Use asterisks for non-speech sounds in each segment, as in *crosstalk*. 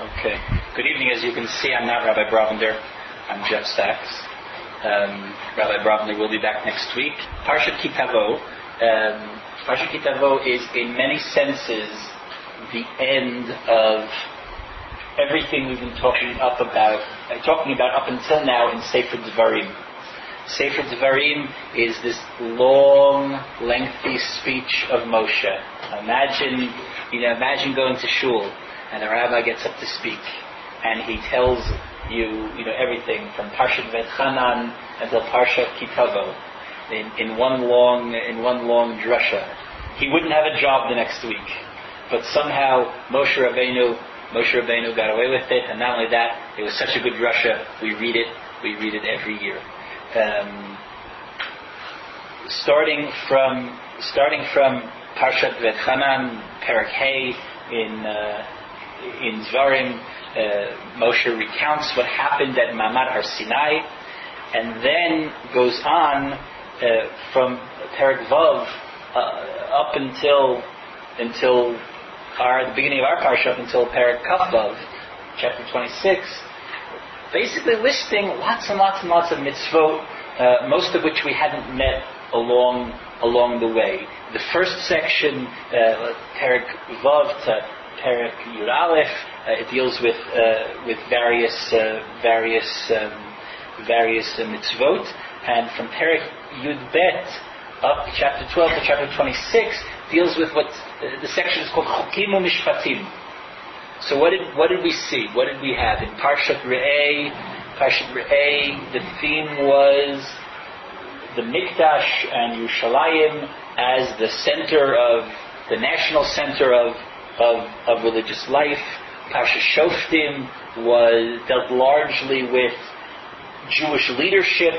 Okay. Good evening. As you can see, I'm not Rabbi Bravender. I'm Jeff Sachs. Um, Rabbi Bravender will be back next week. Parshat Kitavo. Um, Parshat Kitavo is, in many senses, the end of everything we've been talking up about, uh, talking about up until now in Sefer Devarim. Sefer Devarim is this long, lengthy speech of Moshe. Imagine, you know, imagine going to shul and the rabbi gets up to speak and he tells you, you know, everything from Parshat Vetchanan until Parshat Kitavo in, in one long, in one long drasha. He wouldn't have a job the next week, but somehow Moshe Rabbeinu, Moshe Rabbeinu got away with it, and not only that, it was such a good drasha. We read it, we read it every year um, starting from starting from Parshat Vetchanan, Perak Hay in uh, in Zvarim, uh, Moshe recounts what happened at Mamad Har Sinai, and then goes on uh, from Perak Vav uh, up until until our the beginning of our parsha up until Perak Kaf Vav, chapter 26 basically listing lots and lots and lots of mitzvot, uh, most of which we hadn't met along along the way. The first section, uh, Perik Vav to Perik Yud Aleph, uh, it deals with uh, with various uh, various um, various uh, mitzvot, and from Perik Yud Bet up chapter 12 to chapter 26 deals with what the section is called Chokim Mishpatim so what did what did we see? What did we have in Parshat Re'eh? Parshat Re'eh, the theme was the Mikdash and Yerushalayim as the center of the national center of of, of religious life. Parshat Shoftim was dealt largely with Jewish leadership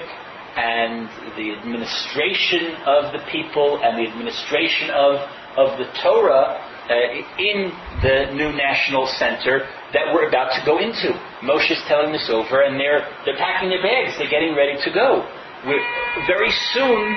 and the administration of the people and the administration of, of the Torah uh, in the new national center that we're about to go into. Moshe's telling this over, and they're they're packing their bags. They're getting ready to go. We're, very soon,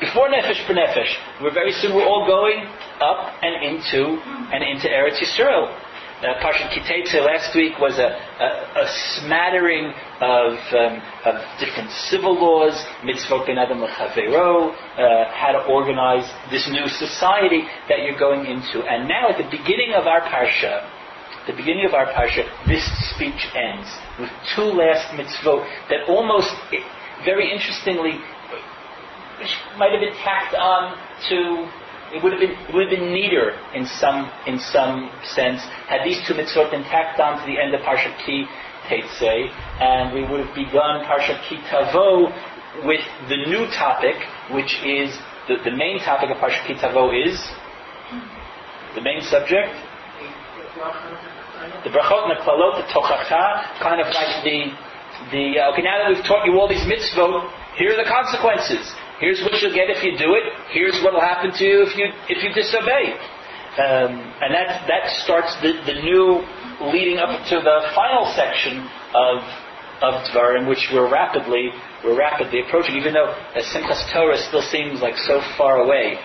before Nefesh B'Nefesh, we're very soon we're all going up and into and into Eretz Yisrael. Uh, Parshat Kitetse last week was a, a, a smattering of, um, of different civil laws, mitzvot ben adam lechavero, uh, how to organize this new society that you're going into. And now at the beginning of our parsha, the beginning of our parsha, this speech ends with two last mitzvot that almost, very interestingly, might have been tacked on to it would have been it would have been neater in some in some sense had these two mitzvot been tacked on to the end of Parshat Ki Teitzei, and we would have begun Parshat Ki Tavo with the new topic, which is the, the main topic of Parshat Ki Tavo is the main subject. The brachot and the klalot, the tochacha, kind of like the the uh, okay. Now that we've taught you all these mitzvot, here are the consequences. Here's what you'll get if you do it. Here's what will happen to you if you if you disobey. Um, and that that starts the, the new leading up to the final section of of Dvarim, which we're rapidly we're rapidly approaching. Even though uh, Simchas Torah still seems like so far away,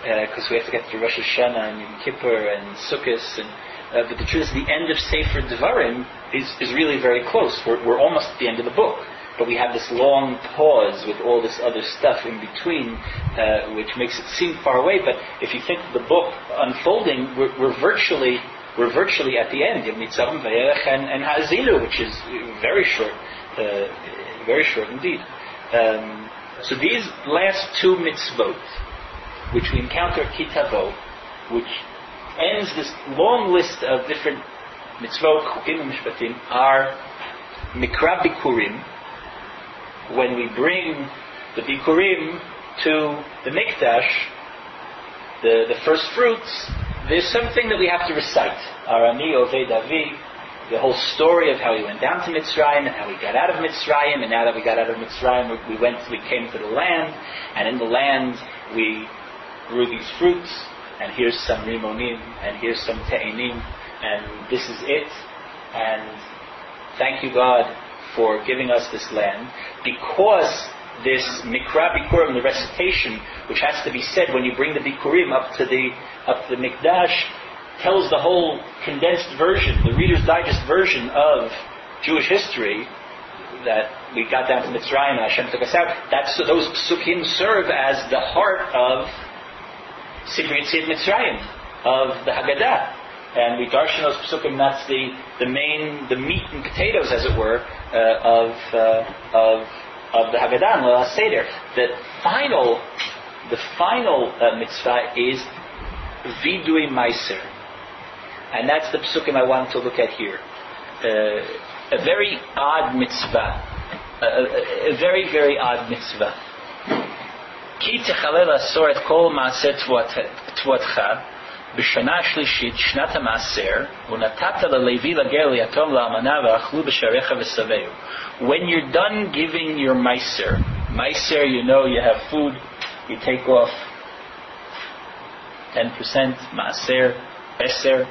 because uh, we have to get to Rosh Hashanah and Yom Kippur and Sukkot, and uh, but the truth is the end of Sefer Dvarim is, is really very close. We're, we're almost at the end of the book but we have this long pause with all this other stuff in between, uh, which makes it seem far away. But if you think of the book unfolding, we're, we're virtually we're virtually at the end. Nitzavim and, and Ha'azinu, which is very short, uh, very short indeed. Um, so these last two mitzvot, which we encounter at Kitavo, which ends this long list of different mitzvot, chukim and mishpatim, are mikra bikurim, when we bring the Bikurim to the Mikdash, the, the first fruits, there's something that we have to recite. Arami Oved Avi, the whole story of how we went down to Mitzrayim and how we got out of Mitzrayim, and now that we got out of Mitzrayim, we, we went, we came to the land, and in the land we grew these fruits, and here's some Rimonim, and here's some Te'inim, and this is it, and thank you God for giving us this land because this mikra bikurim, the recitation, which has to be said when you bring the bikurim up to the up to the mikdash, tells the whole condensed version, the Reader's Digest version of Jewish history that we got down to Mitzrayim and Hashem took us out. That's those psukim serve as the heart of Sifri Yitzhak Mitzrayim of the Haggadah And we darshan those psukim. That's the, the main, the meat and potatoes, as it were, uh, of uh, of of the Haggadah and the Seder. The final, the final uh, mitzvah is vidui meiser, and that's the psukim I want to look at here. Uh, a very odd mitzvah, a, a, a very very odd mitzvah. כי תחלל עשור את כל מעשה תבואתך בשנה השלישית, שנת המעשר, ונתת ללוי לגר ליתום לאלמנה ואכלו בשעריך ושבעו. When you're done giving your meiser, meiser, you know you have food, you take off 10%, maaser, eser,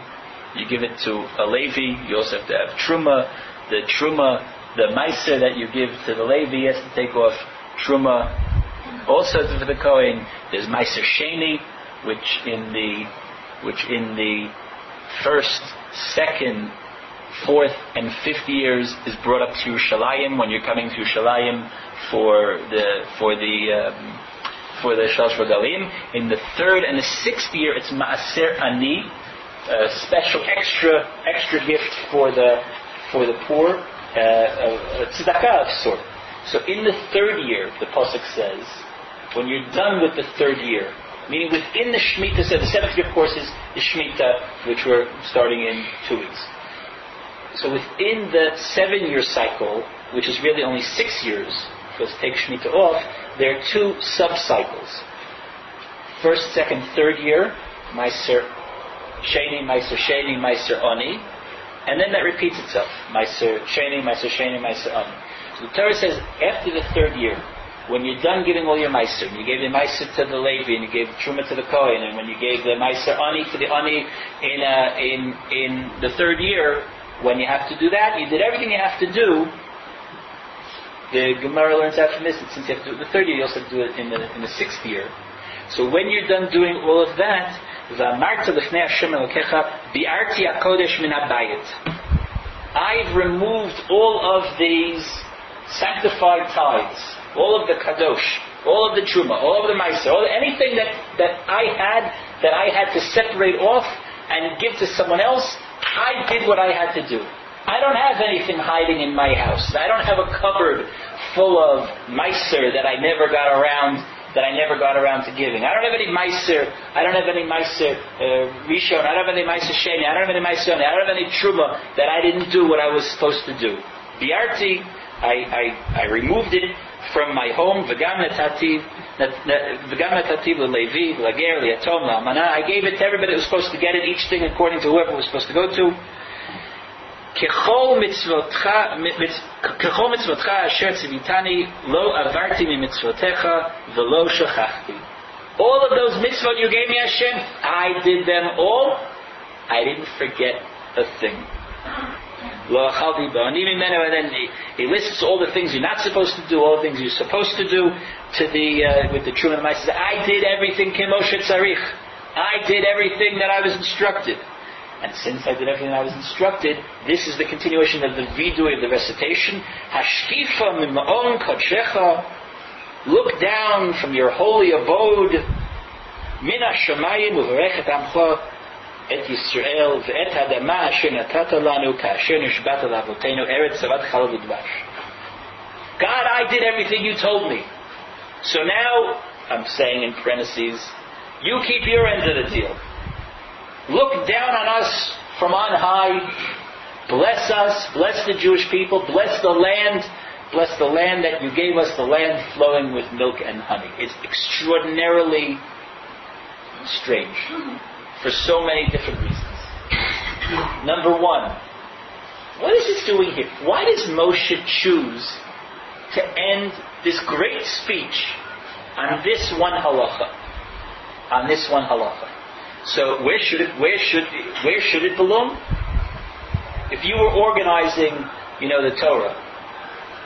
you give it to a Levi, you also have to have truma, the truma, the meiser that you give to the Levi has to take off truma. Also for the Kohen, there's meiser sheni, which in the which in the first, second, fourth, and fifth years is brought up to Yerushalayim when you're coming to Yerushalayim for the for the um, for the Shalosh. In the third and the sixth year, it's Maaser Ani, a special extra extra gift for the for the poor, uh, a, a tzedakah of sort. So in the third year, the pasuk says, when you're done with the third year, Meaning within the Shemitah, so the seventh year, of course, is the Shemitah, which we're starting in two weeks. So within the seven year cycle, which is really only six years, because take Shemitah off, there are two sub cycles. First, second, third year, Meiser Sheni, Meiser Sheni, Meiser Oni, and then that repeats itself. Meiser Sheni, Meiser Sheni, Meiser Oni. So the Torah says after the third year, when you're done giving all your meiser, you gave the meiser to the Levi, and you gave truma to the Kohen, and when you gave the meiser ani to the ani in uh, in in the third year, when you have to do that, you did everything you have to do. The Gemara learns out from this that since you have to do it the third year, you also have to do it in the in the sixth year. So when you're done doing all of that, the. I've removed all of these sanctified tithes all of the kadosh, all of the truma, all of the ma'aser, all anything that, that I had that I had to separate off and give to someone else, I did what I had to do. I don't have anything hiding in my house. I don't have a cupboard full of meiser that I never got around that I never got around to giving. I don't have any meiser. I don't have any meiser uh, rishon. I don't have any meiser sheni. I don't have any meiser. I don't have any truma that I didn't do what I was supposed to do. Biarti, I, I, I removed it from my home, v'gam netativ, v'gam netativ le'levi, v'lager, li'atom, la'amana. I gave it to everybody that was supposed to get it, each thing according to whoever was supposed to go to. ככל מצוותך אשר ציוויתני לא עברתי ממצוותיך ולא שכחתי. All of those mitzvot you gave me, Hashem, I did them all. I didn't forget a thing. He, lists all the things you're not supposed to do, all the things you're supposed to do to the uh, with the and says, I did everything kemoshe tzarich. I did everything that I was instructed. And since I did everything that I was instructed, this is the continuation of the vidu of the recitation. Hashkifa mima'on kodshecha. Look down from your holy abode. Mina shamayim uverechet amcha את ישראל ואת האדמה אשר נתת לנו כאשר נשבעת לאבותינו ארץ זבת חלב ודבש. God, I did everything you told me. So now, I'm saying in parentheses, you keep your end of the deal. Look down on us from on high. Bless us. Bless the Jewish people. Bless the land. Bless the land that you gave us, the land flowing with milk and honey. It's extraordinarily strange for so many different reasons. Number one, what is this doing here? Why does Moshe choose to end this great speech on this one halacha? On this one halacha. So where should it where should where should it belong? If you were organizing, you know, the Torah,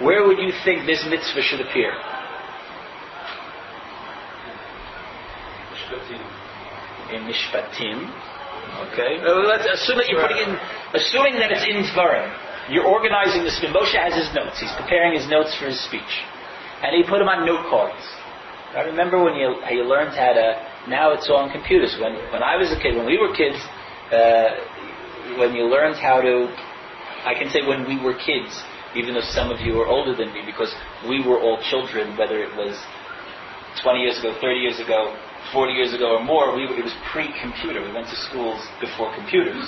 where would you think this mitzvah should appear? In Mishpatim. Okay, uh, let's assume that you're putting in, assuming that it's in Dvarim. You're organizing this. Moshe has his notes. He's preparing his notes for his speech, and he put them on note cards. I remember when you you learned how to. Now it's all on computers. When when I was a kid, when we were kids, uh, when you learned how to, I can say when we were kids, even though some of you are older than me, because we were all children, whether it was 20 years ago, 30 years ago, 40 years ago or more, we, it was pre-computer. We went to schools before computers.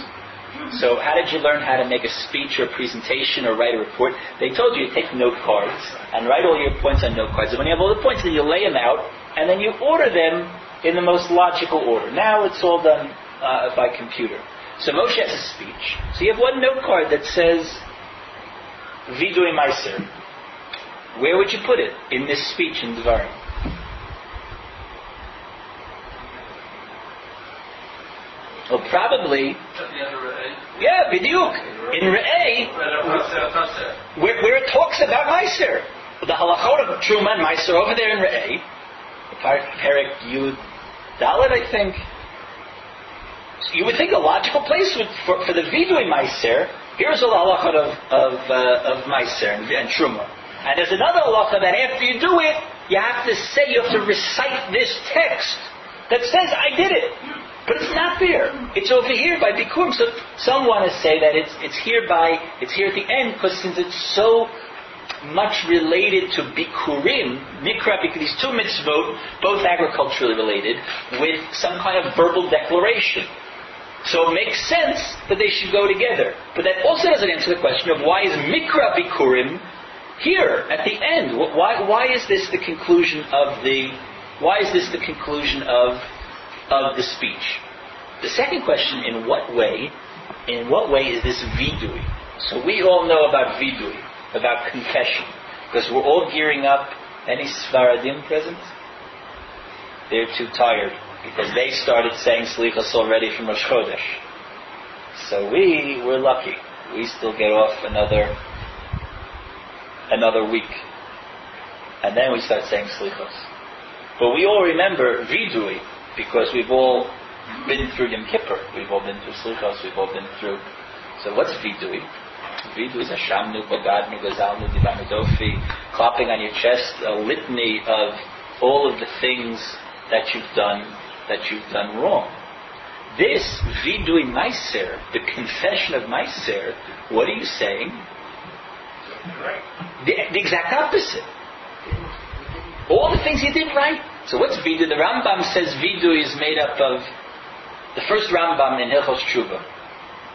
So how did you learn how to make a speech or a presentation or write a report? They told you to take note cards and write all your points on note cards. And when you have all the points, then you lay them out and then you order them in the most logical order. Now it's all done uh, by computer. So Moshe has a speech. So you have one note card that says Vidui Meiser. Where would you put it in this speech in Devarim? Well, probably. Yeah, bidyuk. In Re'eh, where, where it talks about Meiser. The halachot of Truma and Meiser over there in Re'eh, Perik Yud Dalit, I think. So you would think a logical place would, for, for the Vidui Meiser, here's a halachot of, of, uh, of Meiser and, and Truma. And there's another halacha that after you do it, you have to say, you have to recite this text that says, I did it. But it's not there. It's over here by Bikurim. So some want to say that it's, it's here by, it's here at the end because since it's so much related to Bikurim, Mikra, these two mitzvot, both agriculturally related, with some kind of verbal declaration. So it makes sense that they should go together. But that also doesn't answer the question of why is Mikra Bikurim here at the end? Why, why is this the conclusion of the, why is this the conclusion of of the speech. The second question, in what way, in what way is this vidui? So we all know about vidui, about confession, because we're all gearing up. Any Svaradim present? They're too tired because they started saying Slichas already from Rosh Chodesh. So we were lucky. We still get off another another week, and then we start saying Slichos. But we all remember vidui because we've all been through Yom Kippur. We've all been through Slichos. We've all been through. So what's Vidui? Vidui is Hashamnu, Bagadnu, Gazalnu, Divanu Dofi, clapping on your chest, a litany of all of the things that you've done, that you've done wrong. This Vidui Meiser, the confession of Meiser, what are you saying? The, the exact opposite. All the things you did right. So what's vidu? The Rambam says vidu is made up of the first Rambam in Hilchos Tshuva.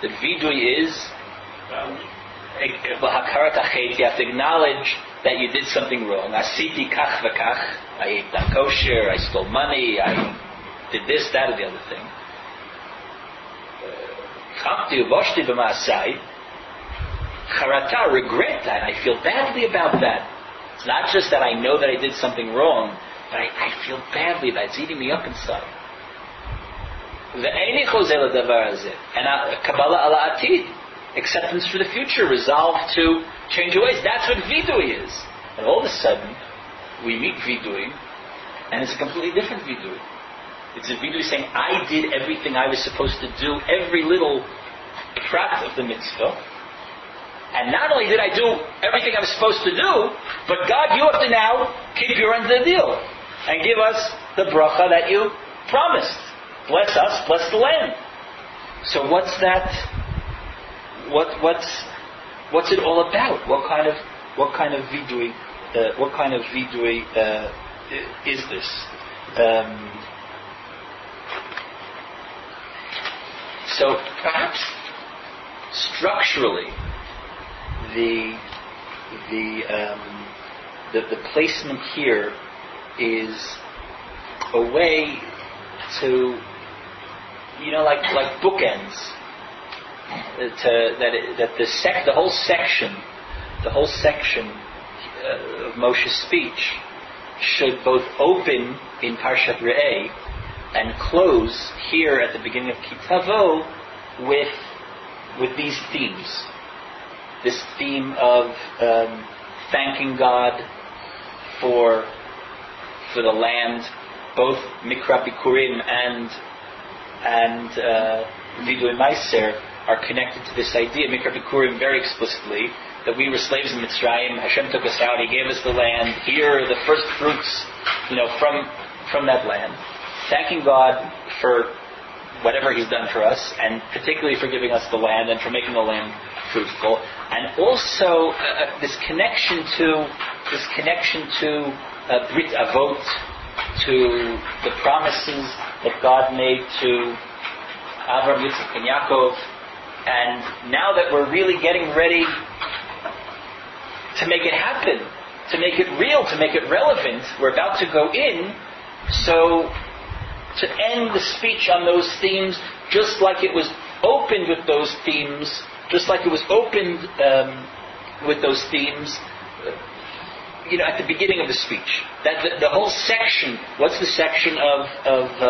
That vidu is hakarat achet. You have to acknowledge that you did something wrong. Asiti kach v'kach. I ate non kosher. I stole money. I did this, that, or the other thing. Chamti uvoshti b'maasai. Charata, regret that. I feel badly about that. It's not just that I know that I did something wrong but I, I feel badly it. It's eating me up inside. The Ani Khose Dabarazet and Kabbalah ala atid, acceptance for the future, resolve to change your ways. That's what vidui is. And all of a sudden, we meet vidui, and it's a completely different vidui. It's a vidui saying, I did everything I was supposed to do, every little prat of the mitzvah. And not only did I do everything I was supposed to do, but God, you have to now keep your end of the deal and give us the bracha that you promised. Bless us, bless the land. So what's that? What what's what's it all about? What kind of what kind of vidui? Uh, what kind of vidui uh, is this? Um, so perhaps structurally, the the um, the, the placement here is a way to, you know, like like bookends. To, that it, that the sec, the whole section, the whole section uh, of Moshe's speech should both open in Parshat Re'eh and close here at the beginning of Kitavo with with these themes. This theme of um, thanking God for for the land, both Mikra Bikurim and and uh, Vidui Meiser are connected to this idea, Mikra Bikurim, very explicitly, that we were slaves in Mitzrayim. Hashem took us out. He gave us the land. Here are the first fruits, you know, from from that land. Thanking God for whatever He's done for us, and particularly for giving us the land and for making the land fruitful, and also uh, uh this connection to this connection to uh, Brit Avot, to the promises that God made to Avram, Yitzchak, and Yaakov. And now that we're really getting ready to make it happen, to make it real, to make it relevant. We're about to go in, so to end the speech on those themes just like it was opened with those themes, just like it was opened um, with those themes, you know, at the beginning of the speech. That the, the whole section, what's the section of, of uh,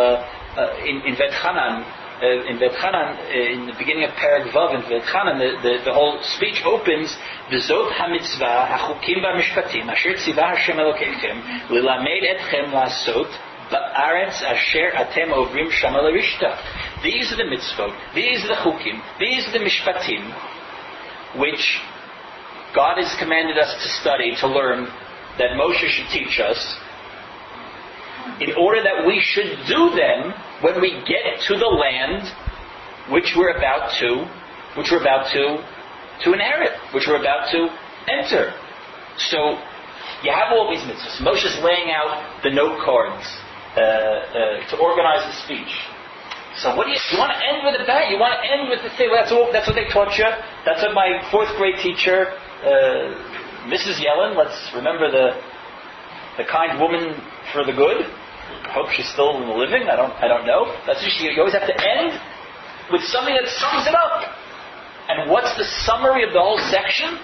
uh, in, in Vet Hanan, uh, in Vetchanan, uh, in the beginning of Perek Vav in Vetchanan, the, the, the, whole speech opens, "V'zot hamitzvah hachukim v'mishpatim asher tziva Hashem Elokeichem lilamed etchem lasot ba'aretz asher atem ovrim shama These are the mitzvot, these are the chukim, these are the mishpatim, which God has commanded us to study, to learn, that Moshe should teach us, in order that we should do them when we get to the land which we're about to, which we're about to, to inherit, which we're about to enter. So you have all these mitzvahs. Moshe's laying out the note cards uh, uh, to organize the speech. So what do you, you want to end with a bang? You want to end with the thing, well, that's, all, that's what they taught you. That's what my fourth grade teacher, uh, Mrs. Yellen, let's remember the, the kind woman for the good. I hope she's still in the living. I don't. I don't know. That's usually you always have to end with something that sums it up. And what's the summary of the whole section?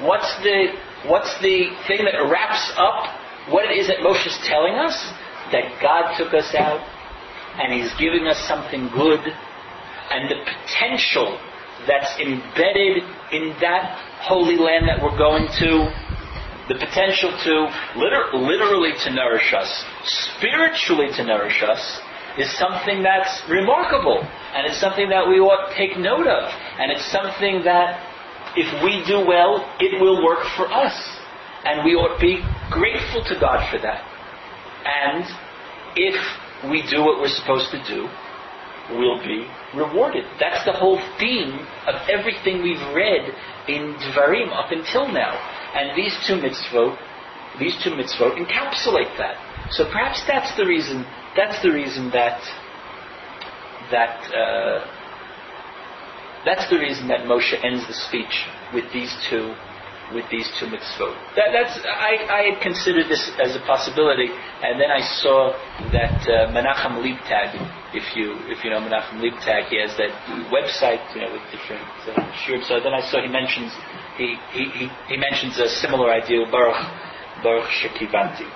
What's the What's the thing that wraps up what it is that Moshe's telling us? That God took us out and He's giving us something good, and the potential that's embedded in that holy land that we're going to the potential to liter- literally to nourish us, spiritually to nourish us, is something that's remarkable. And it's something that we ought to take note of. And it's something that if we do well, it will work for us. And we ought to be grateful to God for that. And if we do what we're supposed to do, we'll be rewarded. That's the whole theme of everything we've read in Dvarim up until now. And these two mitzvot, these two mitzvot encapsulate that. So perhaps that's the reason. That's the reason that that uh, that's the reason that Moshe ends the speech with these two with these two mitzvot. That, that's I, I had considered this as a possibility, and then I saw that uh, Menachem Leibtag, if you if you know Menachem Leibtag, he has that website, you know, with different uh, So then I saw he mentions he, he, he, he mentions a similar idea, Baruch Baruch Shekivanti.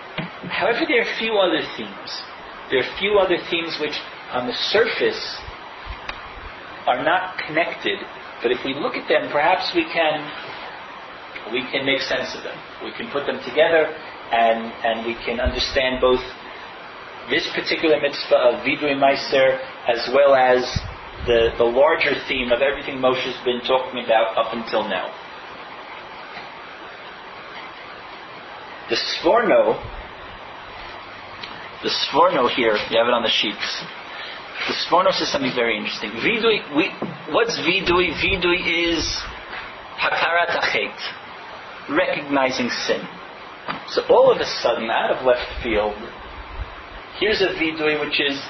However, there are a few other themes. There are a few other themes which, on the surface, are not connected, but if we look at them, perhaps we can we can make sense of them. We can put them together and, and we can understand both this particular mitzvah of Vidui Meiser as well as the, the larger theme of everything Moshe's been talking about up until now. The Sforno, the Sforno here, you have it on the sheets. The Sforno says something very interesting. Vidui, we, what's Vidui? Vidui is Hakarat Achet recognizing sin. So all of a sudden, out of left field, here's a vidui which is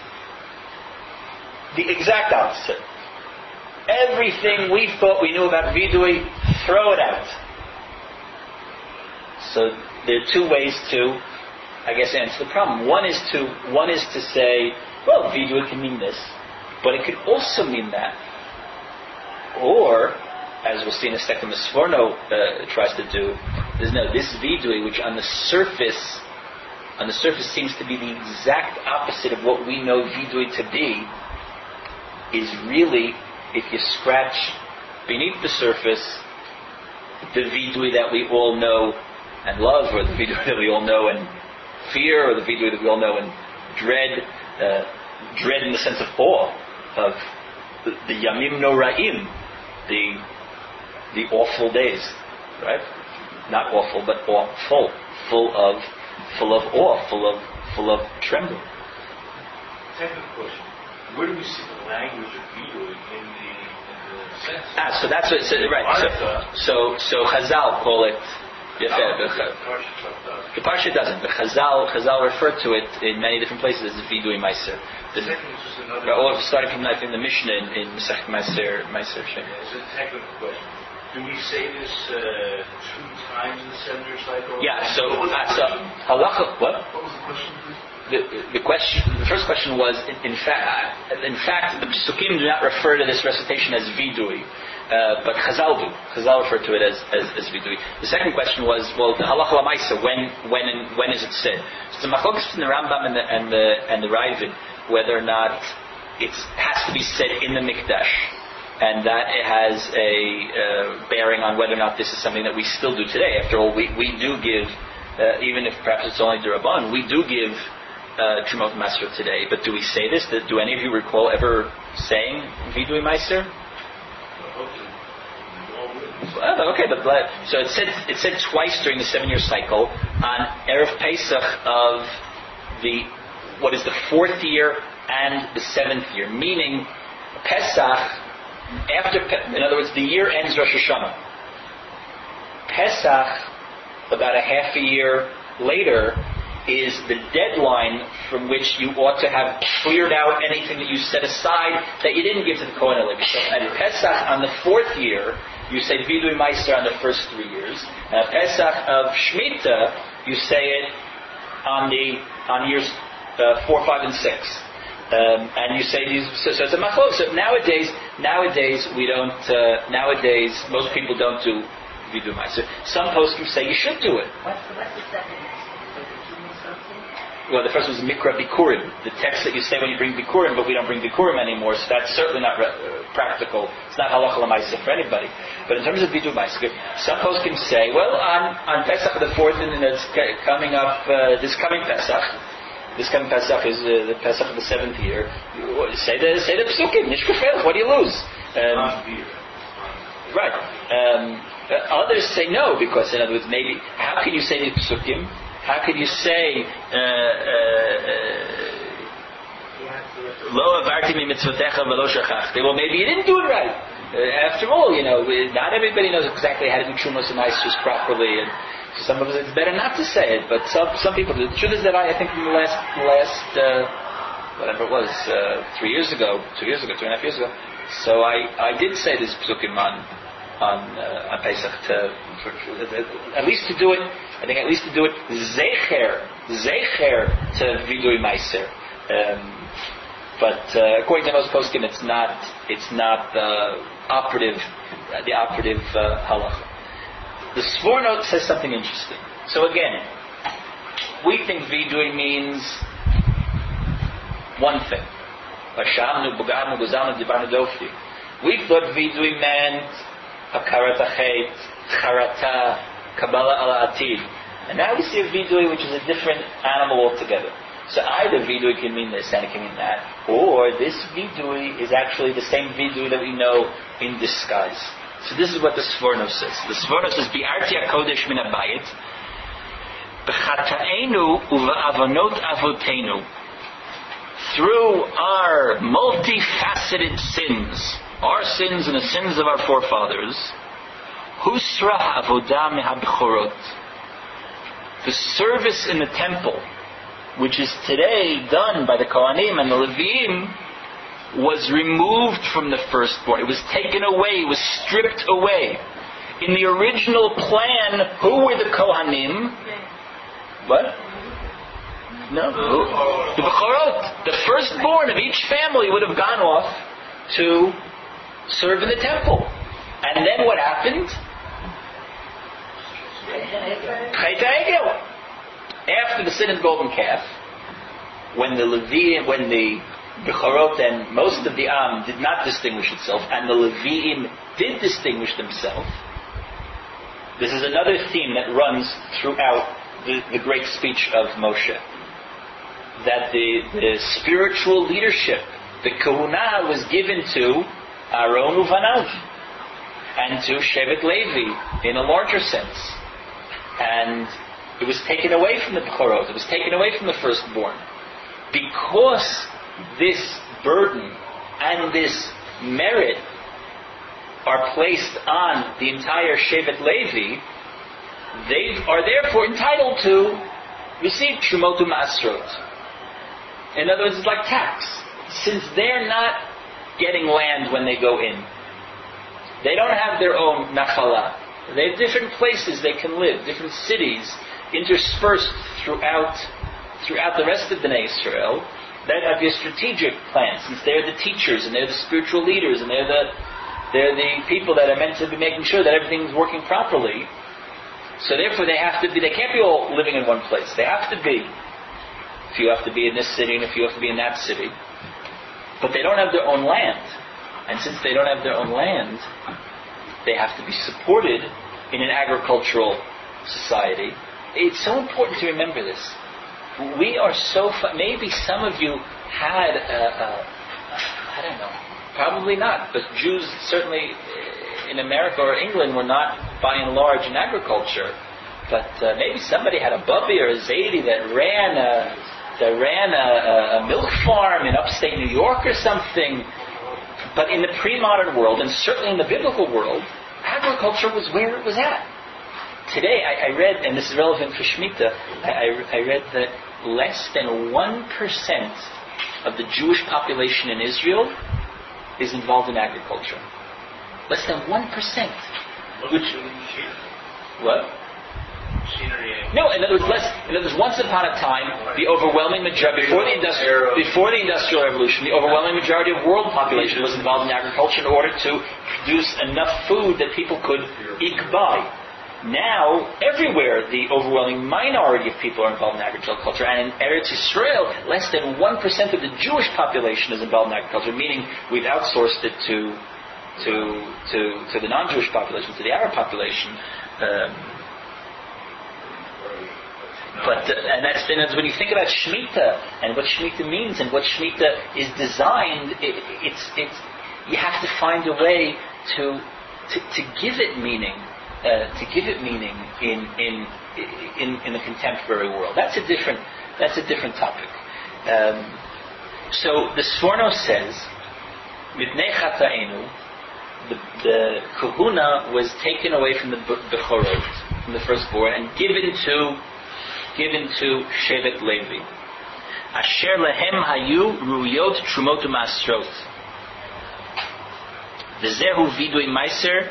the exact opposite. Everything we thought we knew about vidui, throw it out. So there are two ways to, I guess, answer the problem. One is to one is to say, well, vidui can mean this, but it could also mean that. Or as we'll see in a second, the Sforno uh, tries to do, there's no this vidui, which on the surface, on the surface seems to be the exact opposite of what we know vidui to be, is really, if you scratch beneath the surface, the vidui that we all know and love, or the vidui that we all know and fear, or the vidui that we all know and dread, uh, dread in the sense of awe of the, the Yamim Noraim, the the awful days, right? Not awful, but awful, full of full of awe, full of full of trembling. Second question: Where do we see the language of Vidu in the, in the sense? Ah, so that's what. So, right. So, so so Chazal call it. Yeah, the Parsha doesn't, but Chazal, Chazal referred to it in many different places as Vidui Meiser. The second is just another. Or starting from like in the Mishnah in, in Masech Meiser, Meiser Shem. It's a technical question. Do we say this uh, two times in the seven-year cycle? Yeah. So, uh, so halacha. What? What was the question, please? The, the question, the first question was, in, in fact, in fact, the Psukim do not refer to this recitation as vidui, uh, but Chazal do. Chazal referred to it as, as, as vidui. The second question was, well, the halacha lamaisa, when, when, and, when is it said? So the machlokas in the Rambam and the, and the, and the Raavad, whether or not it has to be said in the mikdash, and that it has a uh, bearing on whether or not this is something that we still do today. After all, we, we do give, uh, even if perhaps it's only Durabban, we do give uh, Trumot Master today. But do we say this? Do any of you recall ever saying Vidui Meister? Well, okay, but so it said it said twice during the seven-year cycle on erev Pesach of the what is the fourth year and the seventh year, meaning Pesach after. In other words, the year ends Rosh Hashanah. Pesach, about a half a year later, is the deadline from which you ought to have cleared out anything that you set aside that you didn't give to the Kohen Levi. So at Pesach on the fourth year, you say Vidui Meister on the first three years. And at Pesach of Shemitah, you say it on the on years uh, four, five, and six. Um, and you say these, so, so it's a machlok. So nowadays, nowadays we don't. Uh, nowadays, most people don't do vidu meiser. Some poskim say you should do it. What's the, what's the second well, the first was Mikra Bikurim, the text that you say when you bring Bikurim, but we don't bring Bikurim anymore, so that's certainly not re- uh, practical. It's not halacha lemaisa for anybody. But in terms of Vidu Maisa, some can say, well, on, on Pesach the fourth, and it's coming up, uh, this coming Pesach, this coming Pesach is uh, the Pesach of the seventh year. Say the say the Psukim, Nishkafel, what do you lose? Um, right. Um, uh, others say no, because in other words, maybe, how can you say the Psukim? How can you say uh, uh, uh, lo avarti mi mitzvotecha velo shachachti? Well, maybe you didn't do it right. Uh, after all, you know, not everybody knows exactly how to do chumos and ices properly, and some of us it's better not to say it. But some some people. The truth is that I, I think in the last last uh, whatever it was uh, three years ago, two years ago, two and a half years ago. So I, I did say this psukim on on uh, on Pesach to for, at least to do it I think at least to do it zecher, zecher to vidui meiser. Um, but uh, according to most poskim, it's not it's not the operative the operative uh, halacha. The Sforno says something interesting. So again, we think vidui means one thing. We thought vidui meant hakarat achet, charata, Kabbalah al Atid. And now we see a vidui which is a different animal altogether. So either vidui can mean this and it can mean that, or this vidui is actually the same vidui that we know in disguise. So this is what the Sforno says. The Sforno says, Bi'arti HaKodesh min abayit, B'chata'enu uva'avonot avotenu, through our multifaceted sins, our sins and the sins of our forefathers, Husra avodah mehabchorot. The service in the temple, which is today done by the Kohanim and the Levim, was removed from the firstborn. It was taken away. It was stripped away. In the original plan, who were the Kohanim? What? No. The Bechorot. The firstborn of each family would have gone off to serve in the temple. And then what happened? After the sin of the golden calf, when the Leviim, when the Becharot and most of the Am did not distinguish itself, and the Leviim did distinguish themselves, this is another theme that runs throughout the, the great speech of Moshe. That the, the spiritual leadership the kahuna was given to Aaron Uvanav and to Shevet Levi in a larger sense. And it was taken away from the Bechorot. It was taken away from the firstborn. Because this burden and this merit are placed on the entire Shevet Levi, they are therefore entitled to receive Trumot Masrot. In other words, it's like tax. Since they're not getting land when they go in, they don't have their own nachala. They have different places they can live, different cities interspersed throughout throughout the rest of the Israel. That have a strategic plan, since they're the teachers and they're the spiritual leaders and they're the they're the people that are meant to be making sure that everything's working properly. So therefore, they have to be. They can't be all living in one place. They have to be. If you have to be in this city and if you have to be in that city, but they don't have their own land, and since they don't have their own land, they have to be supported in an agricultural society. It's so important to remember this. We are so. Fu- maybe some of you had. I don't know. Probably not, but Jews certainly in America or England were not by and large in agriculture. But uh, maybe somebody had a bubby or a zaidi that ran a that ran a, a, milk farm in upstate New York or something. But in the pre-modern world, and certainly in the biblical world, agriculture was where it was at. Today, I, I read, and this is relevant for Shemitah, I, I read that less than 1% of the Jewish population in Israel is involved in agriculture. Less than 1%. Which, what? No, in other words, less, in other words, once upon a time, the overwhelming majority, before the, industrial, before the Industrial Revolution, the overwhelming majority of world population was involved in agriculture in order to produce enough food that people could eke by. Now, everywhere, the overwhelming minority of people are involved in agriculture, culture and in Eretz Israel, less than 1% of the Jewish population is involved in agriculture, meaning we've outsourced it to, to, to, to the non-Jewish population, to the Arab population. Um, but uh, and that's then when you think about shmita and what shmita means and what shmita is designed, it, it's it's you have to find a way to to, to give it meaning, uh, to give it meaning in, in in in the contemporary world. That's a different that's a different topic. Um, so the Sforno says, "Mipnei chataenu." The, the kahuna was taken away from the bechorot, from the firstborn, and given to given to Shevet Levi. Asher lehem hayu ruyot trumot masrot. V'zehu vidui meiser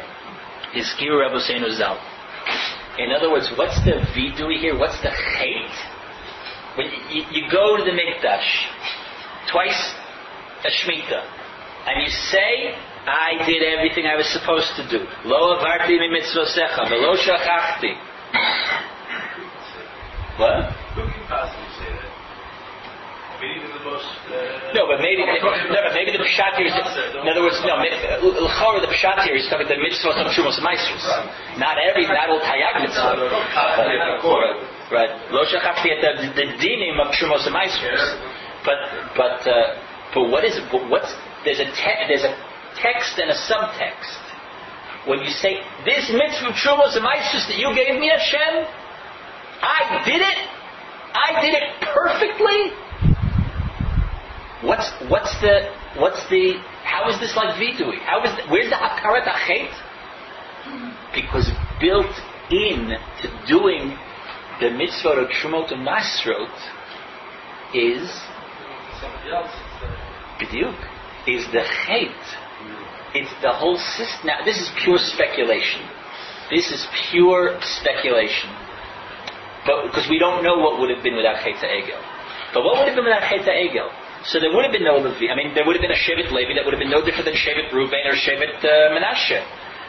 Zal. In other words, what's the vidui here? What's the hate? When you, you go to the mikdash twice a shmita, and you say, "I did everything I was supposed to do." Lo avarti mitzvosecha, velo shachachti. What? Who can possibly say that? I mean, even the most. Uh, no, but maybe no, but maybe the pshat here is. In other words, no. L'chora the pshat here is talking the mitzvot of shumos meisters. Not every, not all taryag mitzvot. Right. Lo shachachti at the, dinim of shumos meisters. But but uh, but what is but what's there's a te- there's a text and a subtext. When you say this mitzvah shumos meisters that you gave me, Hashem. I did it. I did it perfectly. What's what's the what's the how is this like vidui? How is the, where's the hakarat achet? Because built in to doing the mitzvah of trumot and masrot is biduk is the chait. It's the whole system. Now this is pure speculation. This is pure speculation but because we don't know what would have been without Cheta Egel. But what would have been without Cheta Egel? So there would have been no Levi. I mean, there would have been a Shevet Levi that would have been no different than Shevet Ruvain or Shevet uh, Menashe.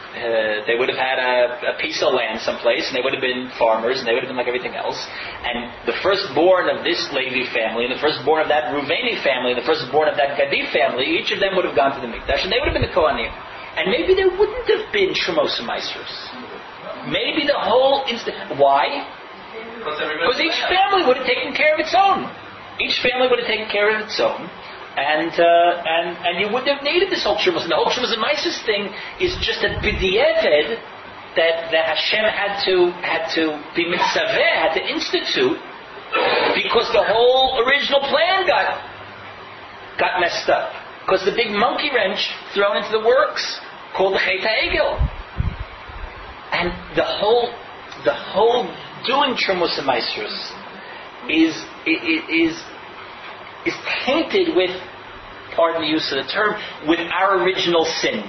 Uh, they would have had a, a, piece of land someplace, and they would have been farmers, and they would have been like everything else. And the firstborn of this Levi family, and the firstborn of that Ruveni family, and the firstborn of that Gadi family, each of them would have gone to the Mikdash, and they would have been the Kohanim. And maybe there wouldn't have been Shemos Meisters. Maybe the whole instant. Why? Because each family would have taken care of its own. Each family would have taken care of its own. And, uh, and, and you wouldn't have needed this whole. And the whole Trumas and Mises thing is just a b'di'eved that, that Hashem had to, had to be mitzaveh, had to institute, because the whole original plan got, got messed up. Because the big monkey wrench thrown into the works called the Chet Egel. And the whole, the whole doing Trumas and Maestros is, is, is tainted with, pardon the use of the term, with our original sin.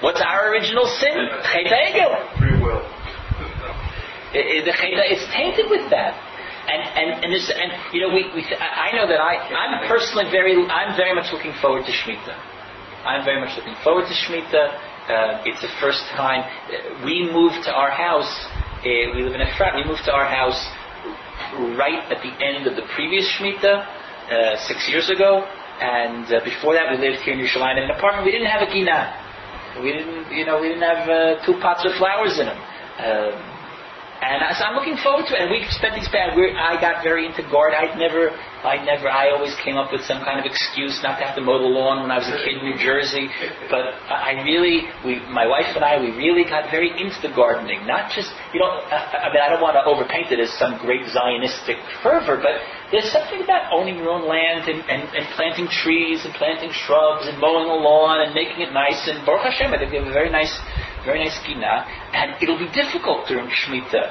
What's our original sin? Chet Egel. Free will. The cheta is tainted with that. And, and, and, this, and you know, we, we, I know that I, I'm personally very, I'm very much looking forward to Shemitah. I'm very much looking forward to Shemitah. Uh, it's the first time uh, we moved to our house. Uh, we live in a frat. We moved to our house right at the end of the previous Shemitah, uh, six years ago. And uh, before that, we lived here in Yerushalayim in an apartment. We didn't have a gina. We didn't, you know, we didn't have uh, two pots of flowers in them. Um, and so I'm looking forward to it. And we spent these past. I got very into garden. I never, I never, I always came up with some kind of excuse not to have to mow the lawn when I was a kid in New Jersey. But I really, we, my wife and I, we really got very into the gardening. Not just, you know, I, I mean, I don't want to overpaint it as some great Zionistic fervor, but there's something about owning your own land and, and, and planting trees and planting shrubs and mowing the lawn and making it nice. And Baruch Hashem, I think we have a very nice very nice gina, and it'll be difficult during Shemitah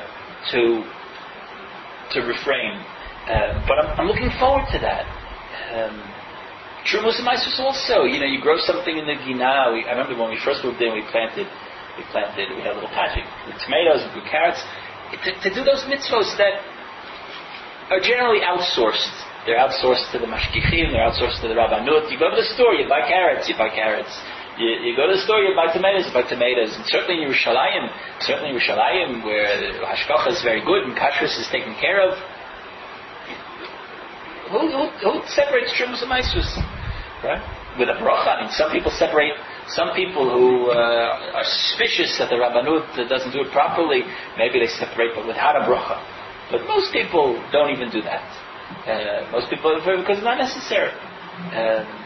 to to refrain. Uh, but I'm, I'm, looking forward to that. Um, True Muslim also, you know, you grow something in the gina. We, I remember when we first moved in, we planted, we planted, we had a little patch with tomatoes and grew carrots. To, to do those mitzvahs that are generally outsourced. They're outsourced to the mashgichim, they're outsourced to the rabbanut. You go to the store, you buy carrots, you buy carrots. You, you, go to the store, you buy tomatoes, you buy tomatoes. And certainly in Yerushalayim, certainly in Yerushalayim, where hashgacha is very good and kashrus is taken care of, who, who, who separates Trumas and Maasros? Right? With a bracha. I mean, some people separate, some people who uh, are suspicious that the Rabbanut doesn't do it properly, maybe they separate, but without a bracha. But most people don't even do that. Uh, most people, because it's not necessary. Um,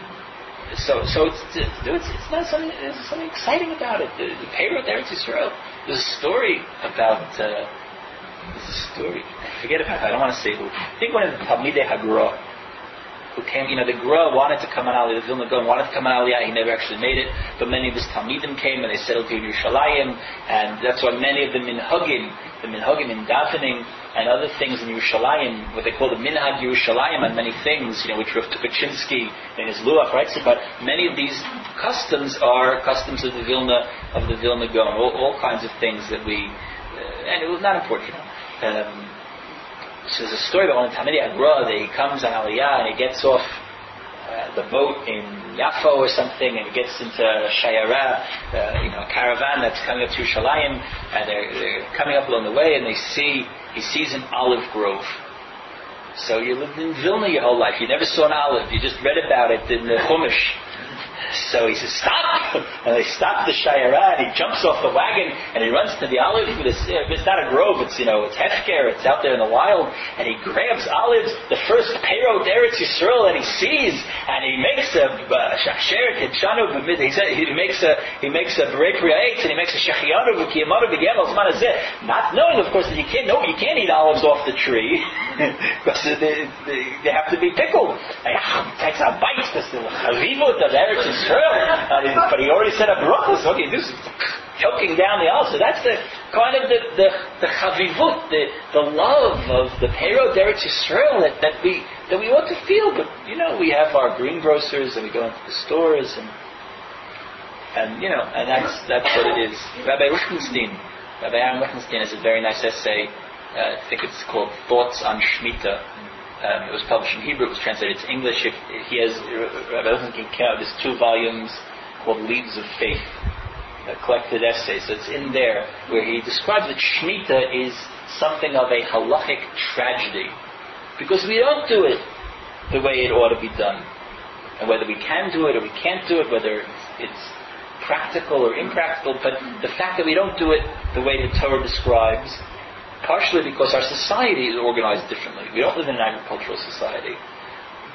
so so it's it's, it's not something there's something exciting about it. The, the Peirot Eretz Yisrael. There's a story about. Uh, there's a story. I forget about. I don't want to say who. I think one of the Talmidei Hagra who came. You know, the Gra wanted to come on Aliyah. The Vilna Gaon wanted to come on Aliyah. He never actually made it. But many of his Talmidim came and they settled in Yerushalayim, and that's why many of the Minhagim, the Minhagim in davening and other things in Yerushalayim, what they call the Minhag Yerushalayim, and many things, you know, which Rav Tukachinsky in his Luach writes about. Many of these customs are customs of the Vilna of the Vilna Gaon, all, all kinds of things that we, uh, and it was not unfortunate. Um, so there's a story about one Talmidei Hagra that he comes on Aliyah and he gets off uh, the boat in Yafo or something, and he gets into Shayara, uh, you know, a caravan that's coming up to Shalayim, and they're, they're coming up along the way, and they see he sees an olive grove. So you lived in Vilna your whole life. You never saw an olive. You just read about it in the Chumash. So he says, stop! And they stop the Shayara, and he jumps off the wagon, and he runs to the olive. It's, uh, it's not a grove, it's, you know, it's hefker, it's out there in the wild, and he grabs olives, the first Peirot Eretz Yisrael that he sees, and he makes a uh, shachsheret, hitshanu, he makes a, he makes a priyates, and he makes a shachianu, v'kiyamanu, v'gemel, not knowing, of course, that you can't, no, you can't eat olives off the tree, *laughs* because they, they, they, have to be pickled. And he ah, takes a bite, the chavivut of Eretz uh, but he already said a bracha, so he do choking down the ulcer. That's the kind of the the, the chavivut, the, the love of the Peirot Eretz Yisrael that, that we that we ought to feel. But you know, we have our greengrocers and we go into the stores and and you know, and that's that's what it is. Rabbi Lichtenstein, Rabbi Aaron Lichtenstein has a very nice essay. Uh, I think it's called Thoughts on Shemitah um, it was published in Hebrew. It was translated to English. He has Rabbi Lichtenstein came out with two volumes called Leaves of Faith, a collected essay. So it's in there where he describes that Shemitah is something of a halachic tragedy because we don't do it the way it ought to be done, and whether we can do it or we can't do it, whether it's, it's practical or impractical. But the fact that we don't do it the way the Torah describes partially because our society is organized differently. We don't live in an agricultural society.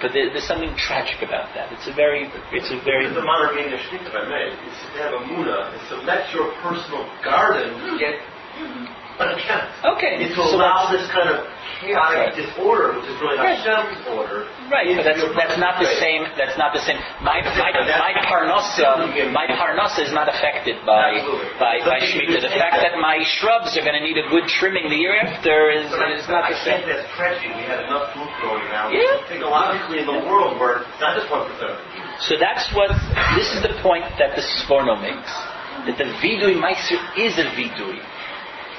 but there, there's something tragic about that. It's a very, it's a very. The modern English if I may, is to have a muna, is to let your personal garden get mm-hmm. Unaccountable. Okay. It's to so allow that's- this kind of chaotic Right. disorder, which is really Right. Hashem's order. Right, but that's that's not the same. That's not the same. My my my parnasa, my parnasa is not affected by Absolutely. by by shemitah. The fact that my shrubs are going to need a good trimming the year after is But I, is not I the think same. that's tragic. We had enough food growing now. Yeah. Technologically in the world where it's not just one percent. So that's what this is the point that the Sforno makes. That the vidui meiser is a vidui.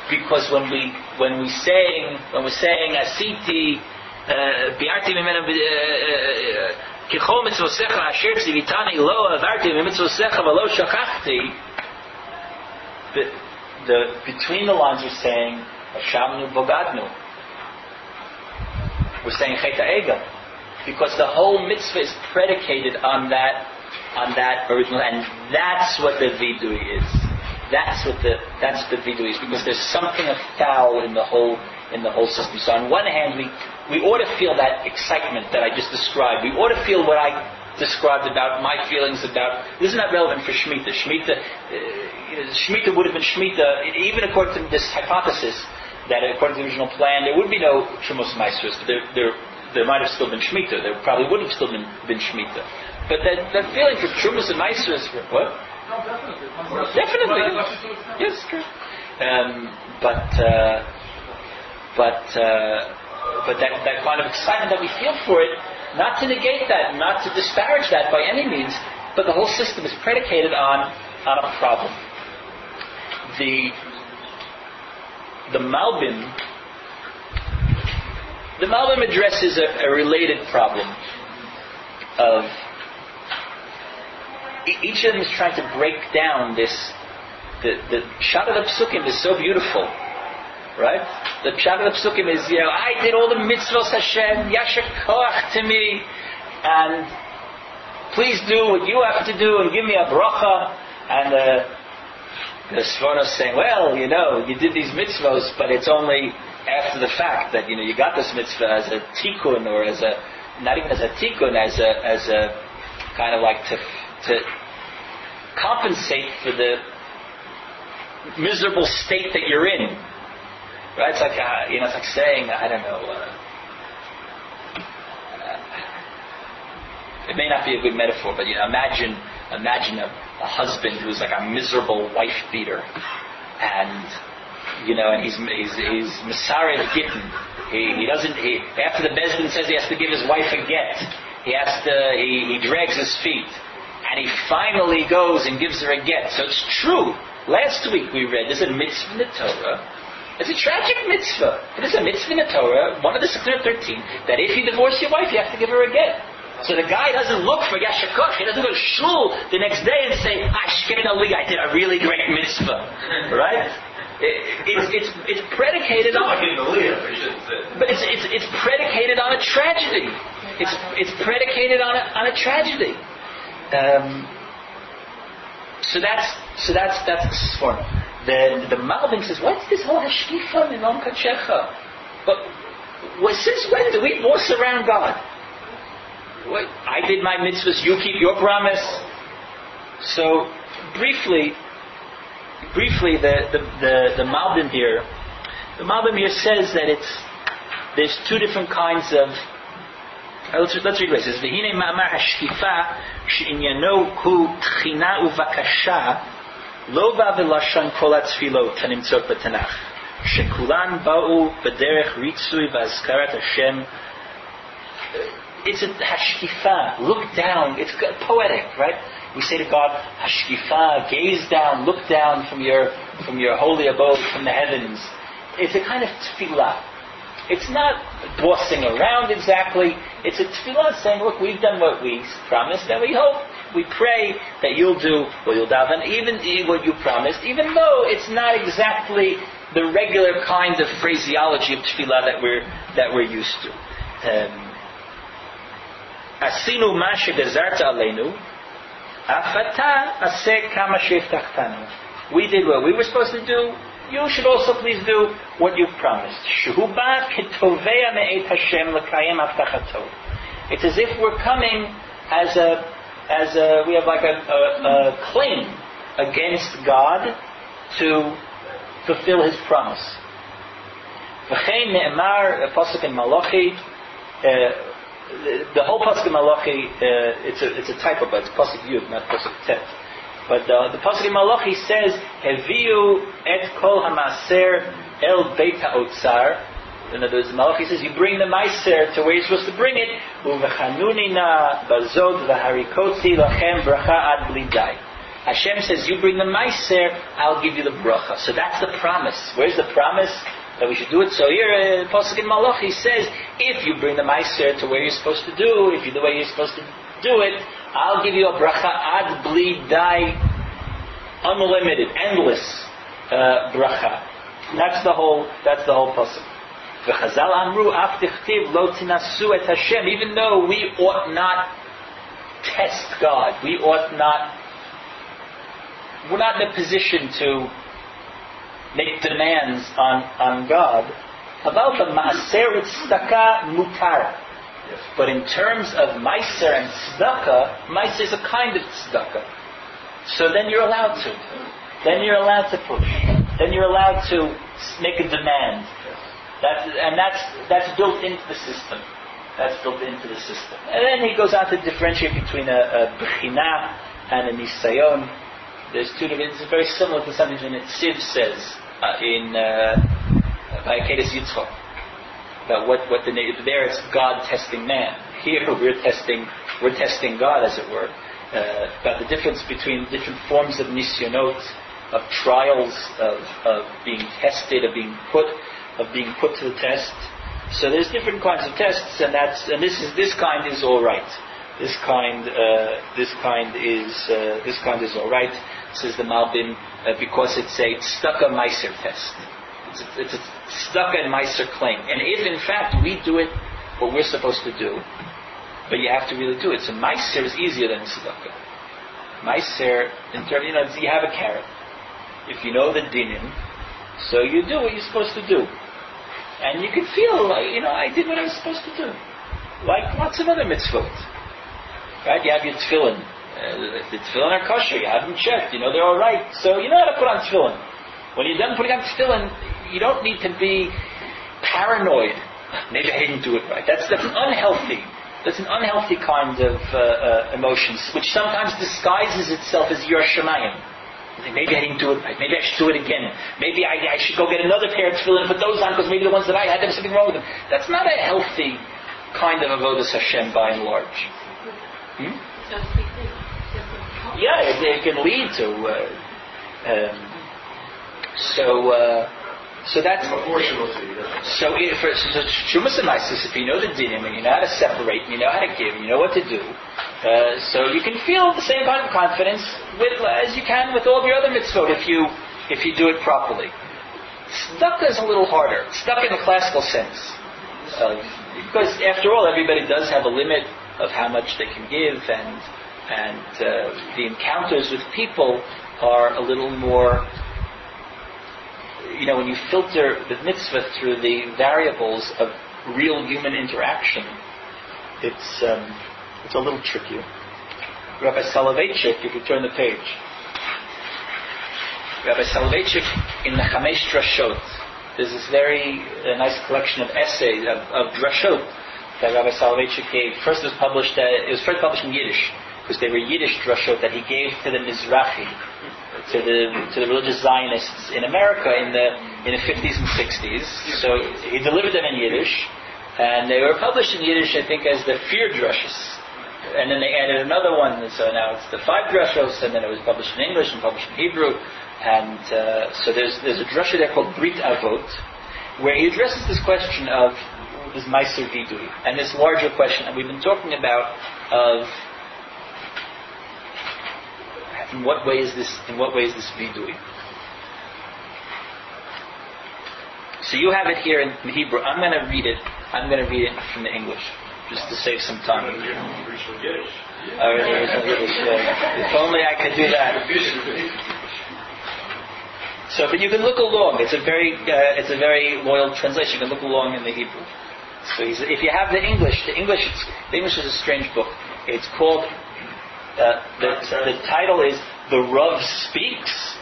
Because when we when we saying when we're saying asiti uh, biarti mimena kichol mitzvosecha asher lo avarti mitzvosecha velo shachachti. The, between the lines we're saying bogadnu. We're saying cheta because the whole mitzvah is predicated on that on that original and that's what the vidui is that's what the that's the vidui is because there's something of foul in the whole in the whole system so on one hand we we ought to feel that excitement that I just described we ought to feel what I described about my feelings about this is not relevant for Shemitah Shemitah uh, Shemitah would have been Shemitah even according to this hypothesis that according to the original plan there would be no Shemos Maasros but there, there there might have still been Shemitah. There probably would have still been, been Shemitah. But that, that feeling for Trumas and Maasros, what? No, definitely. Definitely. Yes, true. Um, but, uh, but, uh, but that, that kind of excitement that we feel for it, not to negate that, not to disparage that by any means, but the whole system is predicated on, on a problem. The, the Malbim the Malbim addresses a, a related problem of each of them is trying to break down this. The the Pshat of the Psukim is so beautiful, right? The Pshat of the Psukim is you know I did all the mitzvahs Hashem Yasher Koach to me, and please do what you have to do and give me a bracha. And uh, the the Sforno saying, well, you know, you did these mitzvahs, but it's only after the fact that you know you got this mitzvah as a tikkun or as a not even as a tikkun as a as a kind of like to to compensate for the miserable state that you're in right it's like uh, you know it's like saying I don't know uh, it may not be a good metaphor but you know imagine imagine a, a husband who's like a miserable wife beater and you know, and he's he's he's Gittin. He, he doesn't he after the Besdin says he has to give his wife a get, he has to he, he drags his feet. And he finally goes and gives her a get. So it's true. Last week we read there's a mitzvah in the Torah. It's a tragic mitzvah. It is a mitzvah in the Torah, one of the 613, that if you divorce your wife, you have to give her a get. So the guy doesn't look for Yasher Koach. He doesn't go to shul the next day and say, "Ah, Shkena Li, I did a really great mitzvah." Right? It, it's, it's, it's predicated on, Like in the Leah, I shouldn't say. but it's, it's, it's predicated on a tragedy. It's, it's predicated on a, on a tragedy. Um, so that's so that's that's Sforno. The the Malbim says, what's this whole hashkifa minom kachecha? But well, since when do we boss around God? What, I did my mitzvahs, you keep your promise. So briefly, briefly, the the the, the Malbim here, the Malbim here says that it's there's two different kinds of. Let's, let's read this. it says. V'hine ma'amar hashkifa she'inyano hu tchina uvakasha lo ba v'lashon kol ha'tfilot hanimtzot b'tanach shekulan ba'u b'derech ritzui v'azkarat Hashem uh, it's a hashkifa, look down. It's poetic, right? We say to God, hashkifa, gaze down, look down from your from your holy abode, from the heavens. It's a kind of tefillah. It's not bossing around exactly. It's a tefillah saying, look, we've done what we promised, and we hope, we pray that you'll do what you'll daven, even what you promised, even though it's not exactly the regular kind of phraseology of tefillah that we're, that we're used to. Um, Asinu mashi bezarta aleinu, afata ase kama We did what we were supposed to do, you should also please do what you've promised. It's as if we're coming as a, as a, we have like a, a, a claim against God to fulfill His promise. V'chein ne'emar, uh, pasuk in Malachi, uh, the whole pasuk in Malachi, uh, it's, a, it's a typo, but it's pasuk Yud, not pasuk Tet. But uh, the pasuk Malachi says, "Heviu et kol hamaser el beit ha'otzar." In other words, Malachi says, "You bring the meiser to where you're supposed to bring it." Uvechanunina bazot v'harikoti lachem bracha ad blidai. Hashem says, "You bring the meiser, I'll give you the bracha." So that's the promise. Where's the promise? that we should do it. So here, uh, Pasuk in Malachi says, if you bring the Meiser to where you're supposed to do, if you do the way you're supposed to do it, I'll give you a bracha ad bli dai, unlimited, endless uh, bracha. That's the whole. That's the whole Hashem. Even though we ought not test God, we ought not. We're not in a position to make demands on, on God. About the maaser tzedakah mutar. But in terms of meiser and tzedakah, meiser is a kind of tzedakah. So then you're allowed to. Then you're allowed to push. Then you're allowed to make a demand. That's, and that's, that's built into the system. That's built into the system. And then he goes on to differentiate between a, a bechina and a nisayon. There's two different, it's very similar to something that Siv says uh, in uh, by Akedah Yitzchok. About what, what the there it's God testing man. Here we're testing we're testing God as it were. Uh, about the difference between different forms of nisyonot, of trials, of, of being tested, of being put, of being put to the test. So there's different kinds of tests, and that's and this is this kind is all right. This kind uh, this kind is uh, this kind is all right. Says the Malbim uh, because it's a tzedakah meiser test. It's a, tzedakah and meiser claim. And if in fact we do it what we're supposed to do, but you have to really do it. So meiser is easier than tzedakah. Meiser, in terms, you know, you have a carrot. If you know the dinim, so you do what you're supposed to do. And you can feel like, you know, I did what I was supposed to do. Like lots of other mitzvot. Right? You have your tefillin. Uh, if the tefillin are kosher, you have them checked. You know they're all right. So you know how to put on tefillin. When you're done putting on tefillin, you don't need to be paranoid. Maybe I didn't do it right. That's, that's an unhealthy. That's an unhealthy kind of uh, uh, emotions, which sometimes disguises itself as your shemayim. Maybe I didn't do it right. Maybe I should do it again. Maybe I, I should go get another pair of tefillin and put those on because maybe the ones that I had, there was something wrong with them. That's not a healthy kind of avodas Hashem by and large. Hmm? Yeah, it, it, can lead to. Uh, um, so, uh, so that's so. If, so shumas and if you know the dinim and you know how to separate, and you know how to give, and you know what to do, uh, so you can feel the same kind of confidence with as you can with all of your other mitzvot if you if you do it properly. Stuck is a little harder. Stuck in the classical sense, because after all, everybody does have a limit of how much they can give and and uh, the encounters with people are a little more. You know, when you filter the mitzvah through the variables of real human interaction, it's um, it's a little trickier. Rabbi Soloveitchik, if you turn the page, Rabbi Soloveitchik in the Chamesh Drashot, there's this very uh, nice collection of essays of, of drashot that Rabbi Soloveitchik gave. First, it was published. Uh, it was first published in Yiddish because they were Yiddish drashot that he gave to the Mizrahi, to the to the religious Zionists in America in the in the 50s and 60s. So he delivered them in Yiddish, and they were published in Yiddish, I think, as the Fear Drushes. And then they added another one, and so now it's the five drushos, and then it was published in English and published in Hebrew. And uh, so there's there's a drusha there called Brit Avot, where he addresses this question of this Meiser Vidui, and this larger question that we've been talking about of in what way is this? In what way is this vidui? So you have it here in, Hebrew. I'm going to read it. I'm going to read it from the English, just to save some time. If only I could do that. So, but you can look along. It's a very, uh, it's a very loyal translation. You can look along in the Hebrew. So if you have the English, the English, the English is a strange book. It's called, uh, the, the title is The Rav Speaks,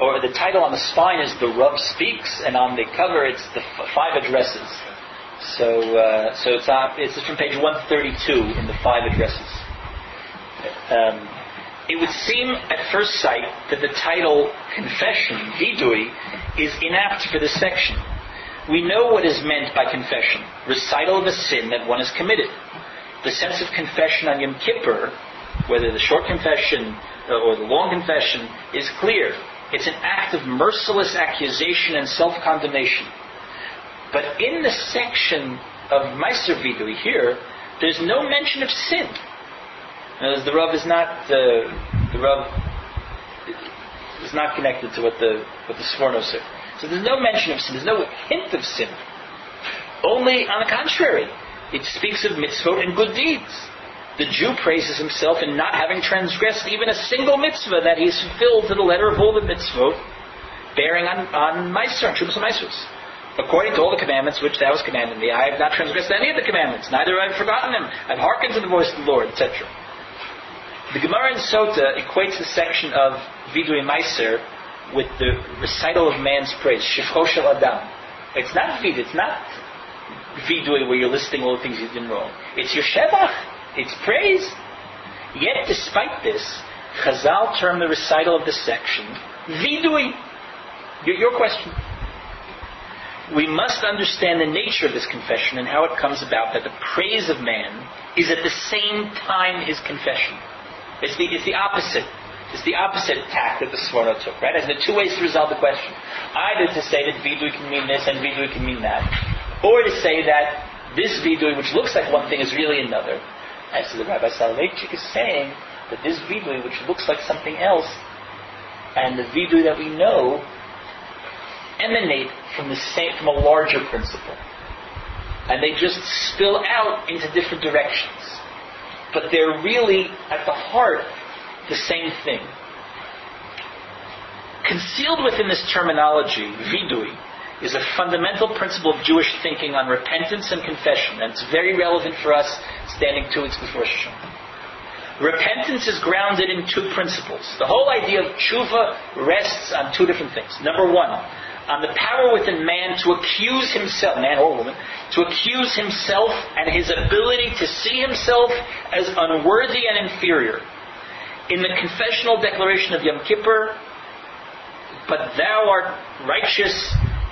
or the title on the spine is The Rav Speaks, and on the cover it's the f- five addresses. So, uh, so it's, on, it's from page 132 in the five addresses. Um, it would seem at first sight that the title Confession, Vidui, is inapt for this section. We know what is meant by confession recital of a sin that one has committed. The sense of confession on Yom Kippur, whether the short confession uh, or the long confession, is clear. It's an act of merciless accusation and self condemnation. But in the section of Meiser Vidui here, there's no mention of sin. Now, the Rav is not the the Rav is not connected to what the what the Sforno said. So there's no mention of sin. There's no hint of sin. Only on the contrary, it speaks of mitzvot and good deeds. The Jew praises himself in not having transgressed even a single mitzvah that he's fulfilled to the letter of all the mitzvot, bearing on on Meiser, Shumas Meisers. According to all the commandments which thou hast commanded me, I have not transgressed any of the commandments, neither have I forgotten them. I've hearkened to the voice of the Lord, etc. The Gemara in Sota equates the section of Vidui Meiser with the recital of man's praise, Shel Adam. It's not vid, it's not vidui where you're listing all the things you did wrong. It's your shevach, it's praise. Yet, despite this, Chazal termed the recital of the section vidui. Your, your question. We must understand the nature of this confession and how it comes about that the praise of man is at the same time his confession. It's the, it's the opposite. It's the opposite tack that the Sforno took, right? As the two ways to resolve the question. Either to say that vidui can mean this and vidui can mean that, or to say that this vidui, which looks like one thing, is really another. As the Rabbi Soloveitchik is saying that this vidui, which looks like something else, and the vidui that we know emanate from the same, from a larger principle, and they just spill out into different directions. But they're really at the heart the same thing. Concealed within this terminology, vidui, is a fundamental principle of Jewish thinking on repentance and confession, and it's very relevant for us standing two weeks before Rosh Repentance is grounded in two principles. The whole idea of tshuva rests on two different things. Number one, on the power within man to accuse himself, man or woman, to accuse himself and his ability to see himself as unworthy and inferior. In the confessional declaration of Yom Kippur, but thou art righteous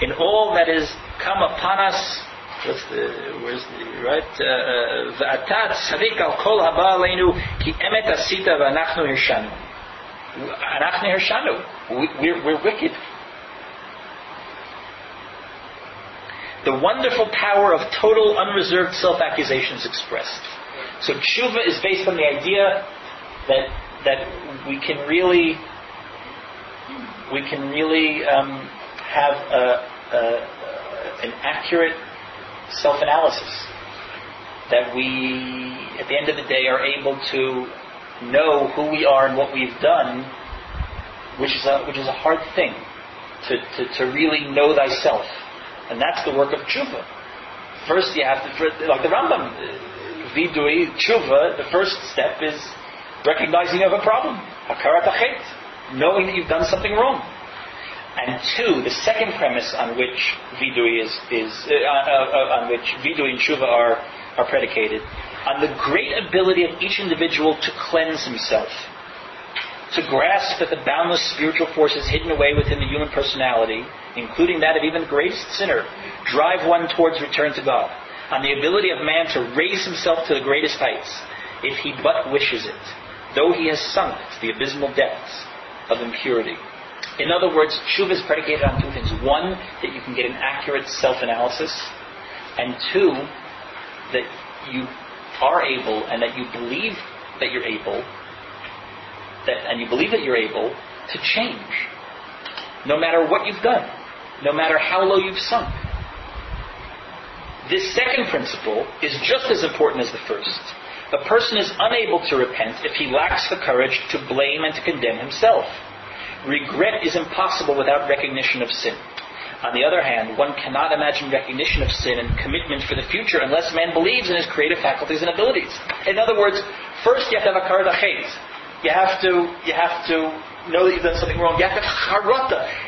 in all that is come upon us. What's the, where's the, right? V'atat emet asita v'anachnu hirshanu. We're, we're wicked. The wonderful power of total unreserved self-accusation is expressed. So tshuva is based on the idea that that we can really we can really um, have a, a, an accurate self-analysis. That we, at the end of the day, are able to know who we are and what we've done, which is a, which is a hard thing to, to, to really know thyself. And that's the work of tshuva. First, you have to, like the Rambam, uh, vidui, tshuva, the first step is recognizing you have a problem. Hakarat knowing that you've done something wrong. And two, the second premise on which vidui is, is uh, uh, uh, on which vidui and tshuva are, are predicated, on the great ability of each individual to cleanse himself, to grasp that the boundless spiritual forces hidden away within the human personality, including that of even the greatest sinner, drive one towards return to God, on the ability of man to raise himself to the greatest heights, if he but wishes it, though he has sunk to the abysmal depths of impurity. In other words, tshuva is predicated on two things. One, that you can get an accurate self-analysis, and two, that you are able and that you believe that you're able, that, and you believe that you're able to change, no matter what you've done, no matter how low you've sunk. This second principle is just as important as the first. A person is unable to repent if he lacks the courage to blame and to condemn himself. Regret is impossible without recognition of sin. On the other hand, one cannot imagine recognition of sin and commitment for the future unless man believes in his creative faculties and abilities. In other words, first you have to have a karat You have to, you have to know that you've done something wrong. You have to have.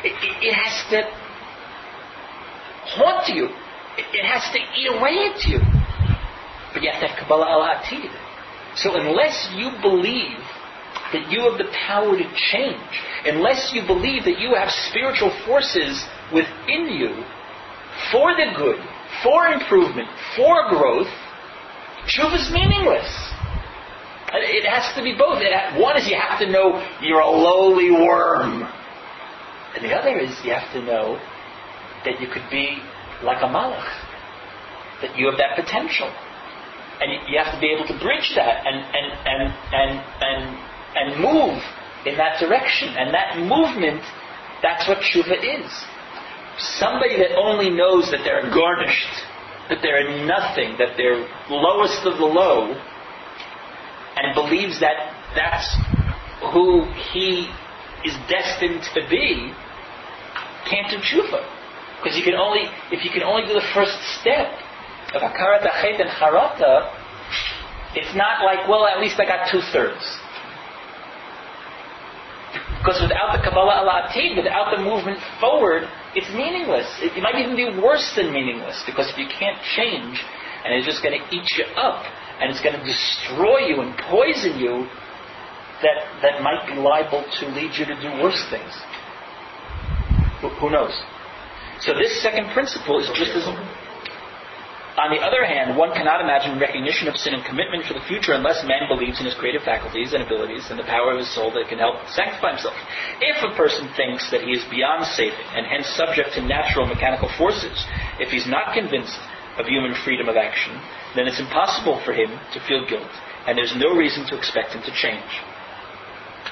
It, it, it, has to haunt you. It, it, has to eat away at you. But you have to have Kabbalah al. So unless you believe that you have the power to change, unless you believe that you have spiritual forces within you for the good, for improvement, for growth, tshuva is meaningless. It has to be both. One is you have to know you're a lowly worm. And the other is you have to know that you could be like a malach. That you have that potential. And you have to be able to bridge that and, and, and, and, and, and move in that direction. And that movement, that's what tshuva is. Somebody that only knows that they're garnished, that they're nothing, that they're lowest of the low, and believes that that's who he is destined to be, can't do tshuva. Because you can only, if you can only do the first step of hakarat achet and harata, it's not like, well, at least I got two thirds. Because without the Kabbalah al without the movement forward, it's meaningless. It, it, might even be worse than meaningless because if you can't change and it's just going to eat you up and it's going to destroy you and poison you, that, that might be liable to lead you to do worse things. Who, who knows? So this second principle is just as on the other hand, one cannot imagine recognition of sin and commitment for the future unless man believes in his creative faculties and abilities and the power of his soul that can help sanctify himself. If a person thinks that he is beyond saving and hence subject to natural mechanical forces, if he's not convinced of human freedom of action, then it's impossible for him to feel guilt, and there's no reason to expect him to change.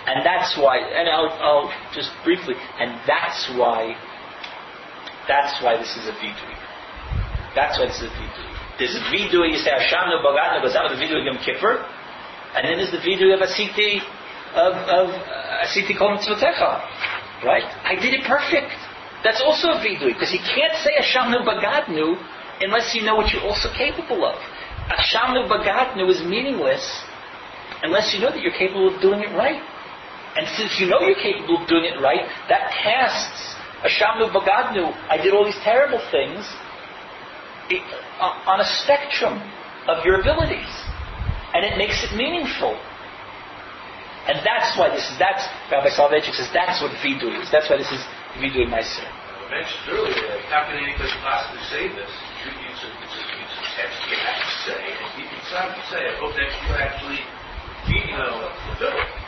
And that's why, and I'll, I'll just briefly, and that's why, that's why this is a vidui. That's what it's. There's a vidui, you say Ashamnu Bagadnu goes out with the vidui of Yom Kippur, and then there's the vidui of Asiti, of, of Asiti Kol Mitzvotecha. Right? I did it perfect. That's also a vidui, because you can't say Ashamnu Bagadnu unless you know what you're also capable of. Ashamnu Bagadnu is meaningless unless you know that you're capable of doing it right. And since you know you're capable of doing it right, that casts Hashem Ashamnu Bagadnu, I did all these terrible things, Uh, on a spectrum of your abilities. And it makes it meaningful. And that's why this is, that's, Rabbi Soloveitchik says, that's what vidui is. That's why this is vidui meiser. I mentioned earlier, how can anybody possibly say this? It's it's a, it's a text you have to say, and you can say, I hope that you actually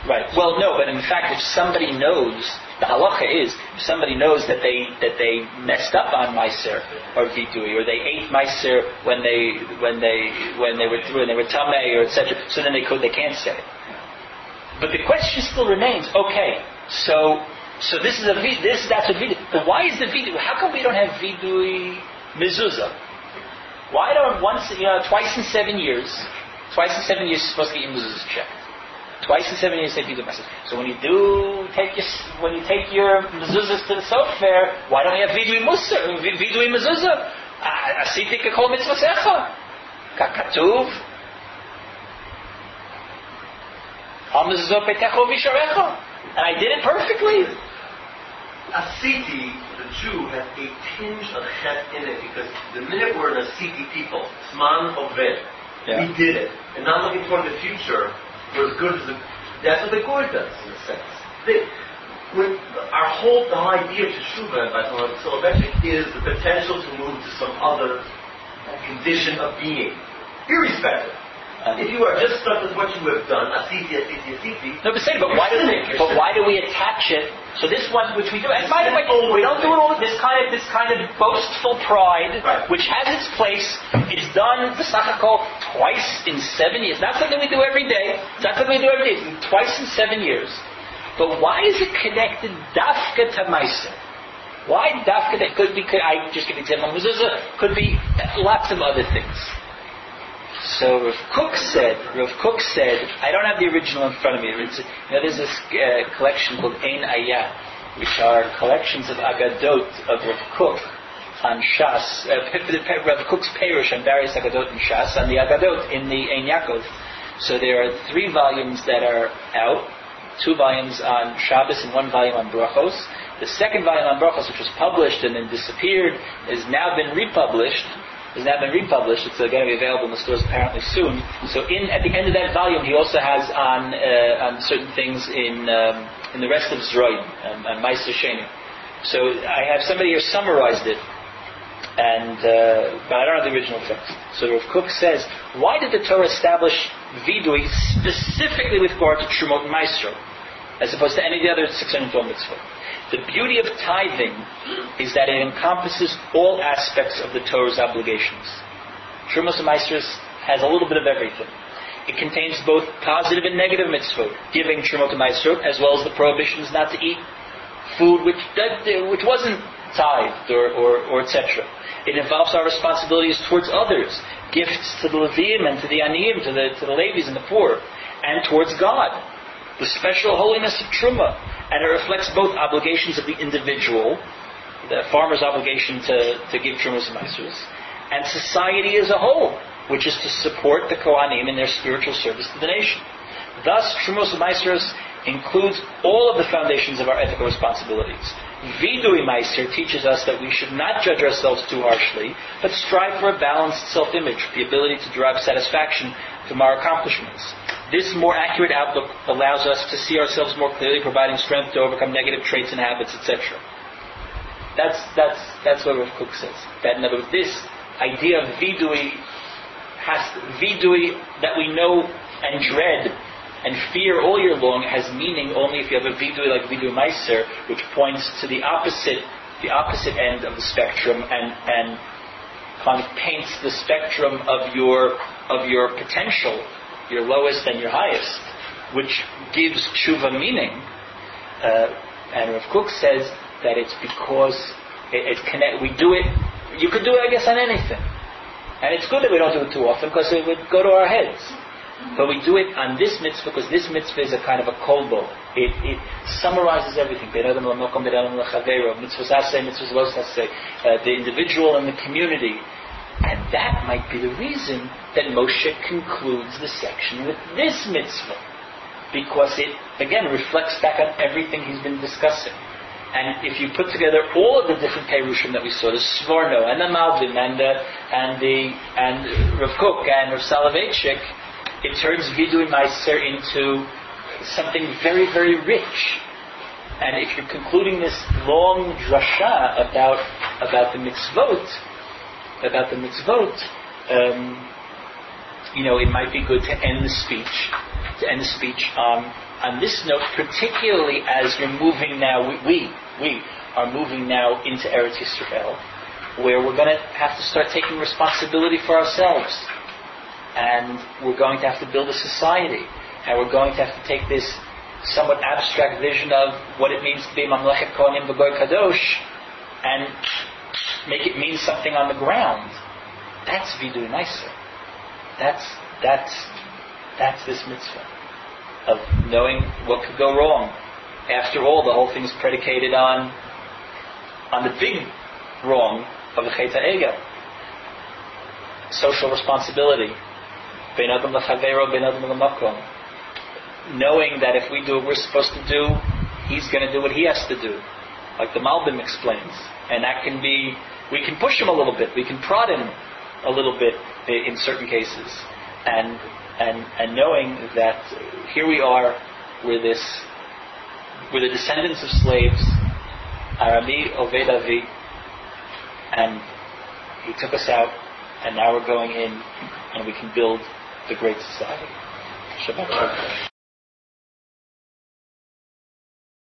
Right. Well, no, but in fact, if somebody knows, the halacha is, if somebody knows that they that they messed up on meiser or vidui, or they ate meiser when they when they when they were through when they were tamei or etc., so then they could they can't say it. But the question still remains. Okay, so so this is a this that's a vidui. But why is the vidui? How come we don't have vidui mezuzah? Why don't once you know twice in seven years? Twice in seven years, you're supposed to get your mezuzahs checked. Twice in seven years take you do masses. So when you do take your when you take your mezuzahs to the sofer, why don't you have vidui musa vidui mezuzah? a kol mitzvah secha. Kakatuv. mezuzah petecho visharecha. And I did it perfectly. Asiti, the Jew, has a tinge of chet in it because the minute we're in a city, people, Sman Oved, yeah. we did it. And now looking toward the future, we're good. That's what the Goy does, in a sense. They, when our whole the idea of Teshuvah by Soloveitchik is the potential to move to some other condition of being, irrespective. Uh, if you are just stuck with what you have done, asiti, asiti, asiti. No, but say, but why do we, but why do we attach it? So this one, which we do, and by the way, we don't do it all. This kind of, this kind of boastful pride, right. which has its place, is done the sakakol twice in seven years. Not something we do every day. It's not something we do every day. Twice in seven years. But why is it connected dafka to Maisa? Why dafka? That could be. Could, I just give an example. Mezuzah could be lots of other things. So Rav Kook said, Rav Kook said, I don't have the original in front of me. It's, you know, there's this uh, collection called Ein Ayah, which are collections of Agadot of Rav Kook on Shas, uh, Rav Kook's Perush on various Agadot and Shas, and the Agadot in the Ein Yaakov. So there are three volumes that are out, two volumes on Shabbos and one volume on Brachos. The second volume on Brachos, which was published and then disappeared, has now been republished. Has now been republished. It's going to be available in the stores apparently soon. So, in at the end of that volume, he also has on uh, on certain things in um, in the rest of Zroim and, and Maaser Sheni. So, I have somebody here summarized it and uh, but I don't have the original text. So Rav Kook says, why did the Torah establish vidui specifically with regard to Trumot Maasrot, as opposed to any of the other 612 mitzvot? The beauty of tithing is that it encompasses all aspects of the Torah's obligations. Trumos and Maestros has a little bit of everything. It contains both positive and negative mitzvot, giving Trumot Maasrot, as well as the prohibitions not to eat food which, which wasn't tithed or, or, or etc. It involves our responsibilities towards others, gifts to the Levium and to the Aniyim, to the, to the and the poor, and towards God. The special holiness of Truma. And it reflects both obligations of the individual, the farmer's obligation to, to give Trumas and Maisers, and society as a whole, which is to support the Kohanim in their spiritual service to the nation. Thus, Trumos and Maisers includes all of the foundations of our ethical responsibilities. Vidui Meiser teaches us that we should not judge ourselves too harshly, but strive for a balanced self-image, the ability to derive satisfaction from our accomplishments. This more accurate outlook allows us to see ourselves more clearly, providing strength to overcome negative traits and habits, etc. That's, that's, that's what Rav Kook says. That in other words, this idea of vidui has vidui that we know and dread and fear all year long has meaning only if you have a vidui like vidui meiser, which points to the opposite, the opposite end of the spectrum and, and kind of paints the spectrum of your, of your potential, your lowest and your highest, which gives tshuva meaning. Uh, and Rav Kook says that it's because it, it connect, we do it, you could do it, I guess, on anything. And it's good that we don't do it too often because it would go to our heads. But we do it on this mitzvah because this mitzvah is a kind of a kolbo. It, it summarizes everything. Uh, the individual and the community. And that might be the reason that Moshe concludes the section with this mitzvah. Because it, again, reflects back on everything he's been discussing. And if you put together all of the different Perushim that we saw, the Sforno and the Malbim and the, and the, and Rav Kook and Rav Soloveitchik, it turns Vidui Meiser into something very, very rich. And if you're concluding this long drasha about, about the mitzvot, about the mitzvot, um, you know, it might be good to end the speech, to end the speech um, on this note, particularly as you're moving now, we, we, we are moving now into Eretz Yisrael, where we're going to have to start taking responsibility for ourselves. And we're going to have to build a society, and we're going to have to take this somewhat abstract vision of what it means to be Mamlechet Kohanim V'Goy Kadosh, and make it mean something on the ground. That's Vidui Meiser. That's, that's, that's this mitzvah of knowing what could go wrong. After all, the whole thing is predicated on, on the big wrong of the Chet Egel. Social responsibility, knowing that if we do what we're supposed to do, he's going to do what he has to do, like the Malbim explains, and that can be we can push him a little bit, we can prod him a little bit in certain cases, and and and knowing that here we are, we're this, we're the descendants of slaves, Arami Oved Avi, and he took us out, and now we're going in, and we can build the Great Society. Shabbat Shalom.